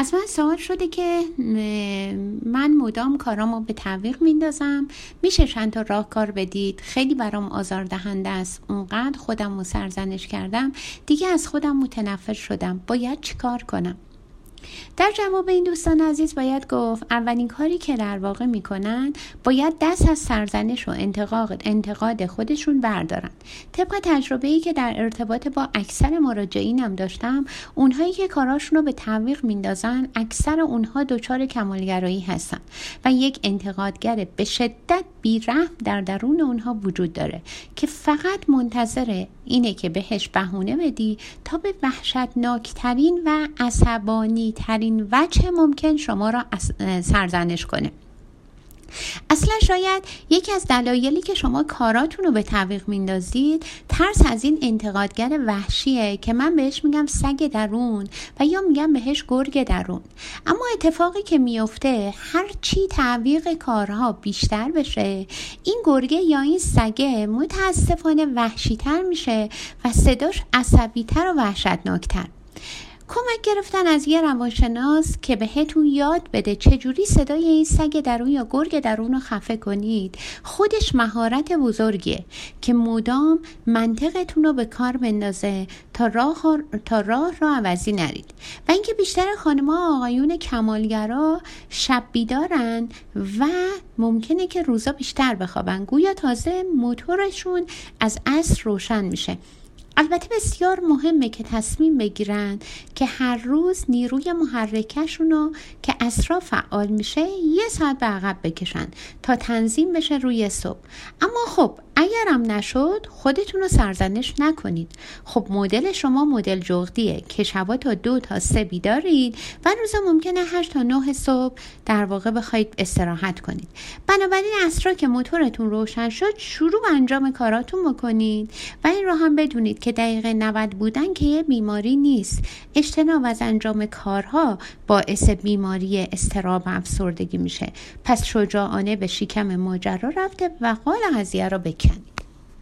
از من سوال شده که من مدام کارامو به تعویق میندازم. میشه چند تا راهکار بدید؟ خیلی برام آزار دهنده است. اونقدر خودم رو سرزنش کردم. دیگه از خودم متنفر شدم. باید چیکار کنم؟ در جواب این دوستان عزیز باید گفت اولین کاری که در واقع می‌کنن باید دست از سرزنش و انتقاد, انتقاد خودشون بردارن طبق تجربه ای که در ارتباط با اکثر مراجعینم داشتم اونهایی که کاراشون رو به تعویق میندازن اکثر اونها دچار کمالگرایی هستن و یک انتقادگر به شدت بیرحم در درون اونها وجود داره که فقط منتظر اینه که بهش بهونه بدی تا به وحشتناکترین و عصبانی ترین وجه ممکن شما را سرزنش کنه. اصلا شاید یکی از دلایلی که شما کاراتون رو به تعویق میندازید ترس از این انتقادگر وحشیه که من بهش میگم سگ درون و یا میگم بهش گرگ درون. اما اتفاقی که میفته هر چی تعویق کارها بیشتر بشه این گرگه یا این سگه متاسفانه وحشیتر میشه و صداش عصبیتر و وحشتناکتر. کمک گرفتن از یه روانشناس که بهتون یاد بده چجوری صدای این سگ درون یا گرگ درون رو خفه کنید. خودش مهارت بزرگیه که مدام منطقتون رو به کار بندازه تا راه, تا راه را عوضی نرید. و اینکه بیشتر خانمها آقایون کمالگرا شب بیدارن و ممکنه که روزا بیشتر بخوابن. گویا تازه موتورشون از اصر روشن میشه. البته بسیار مهمه که تصمیم بگیرن که هر روز نیروی محرکشون رو که اسرا فعال میشه یه ساعت به عقب بکشن تا تنظیم بشه روی صبح. اما خب اگرم نشد خودتون رو سرزنش نکنید. خب مدل شما مدل جغدیه. که شبا تا دو تا سه بیدارید و روزا ممکنه هشت تا نه صبح در واقع بخواید استراحت کنید. بنابراین اسرا که موتورتون روشن شد شروع به انجام کاراتون بکنید و این رو هم بدونید که دقیقه 90 بودن که یه بیماری نیست. اجتناب از انجام کارها باعث بیماری استراب و افسردگی میشه. پس شجاعانه به شکم ماجرا رفته و قال قضیه را به